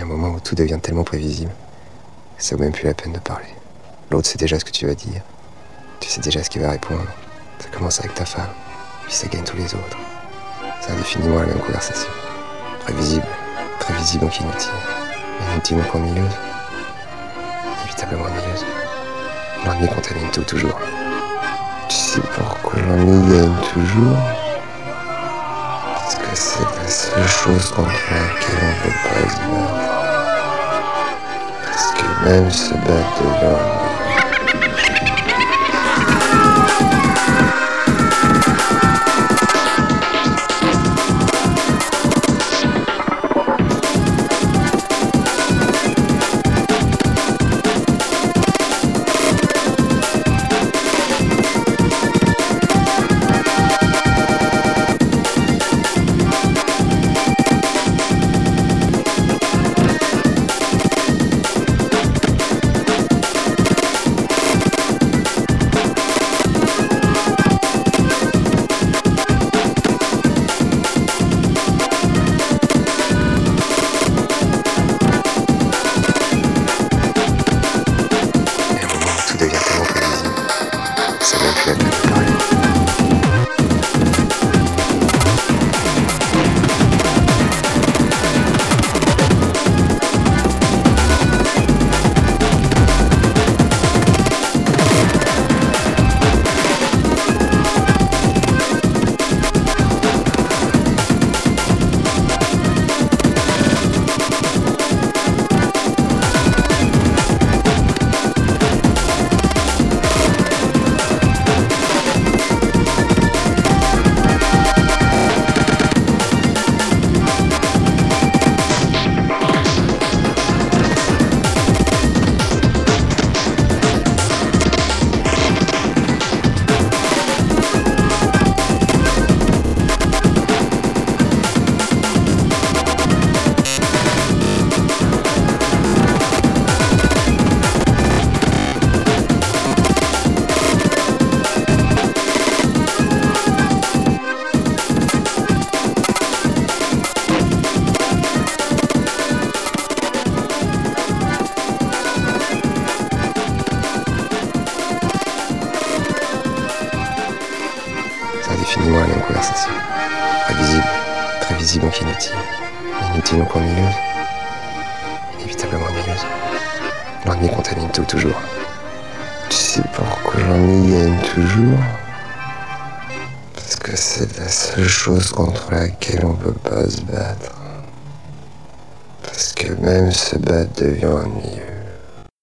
Et un moment où tout devient tellement prévisible, ça vaut même plus la peine de parler. L'autre sait déjà ce que tu vas dire. Tu sais déjà ce qu'il va répondre. Ça commence avec ta femme, puis ça gagne tous les autres. C'est indéfiniment la même conversation. Prévisible, prévisible donc inutile. Inutile donc ennuyeuse. Inévitablement ennuyeuse. L'ennui contamine tout toujours. Tu sais pourquoi l'ennui gagne toujours? Parce que c'est la seule chose contre laquelle on peut pas se ça Indéfiniment la même conversation. Prévisible, prévisible donc inutile. Inutile donc ennuyeuse. Inévitablement ennuyeuse. L'ennui contamine tout toujours. Tu sais pourquoi l'ennui gagne toujours? Parce que c'est la seule chose contre laquelle on peut pas se battre. Parce que même se battre devient ennuyeux.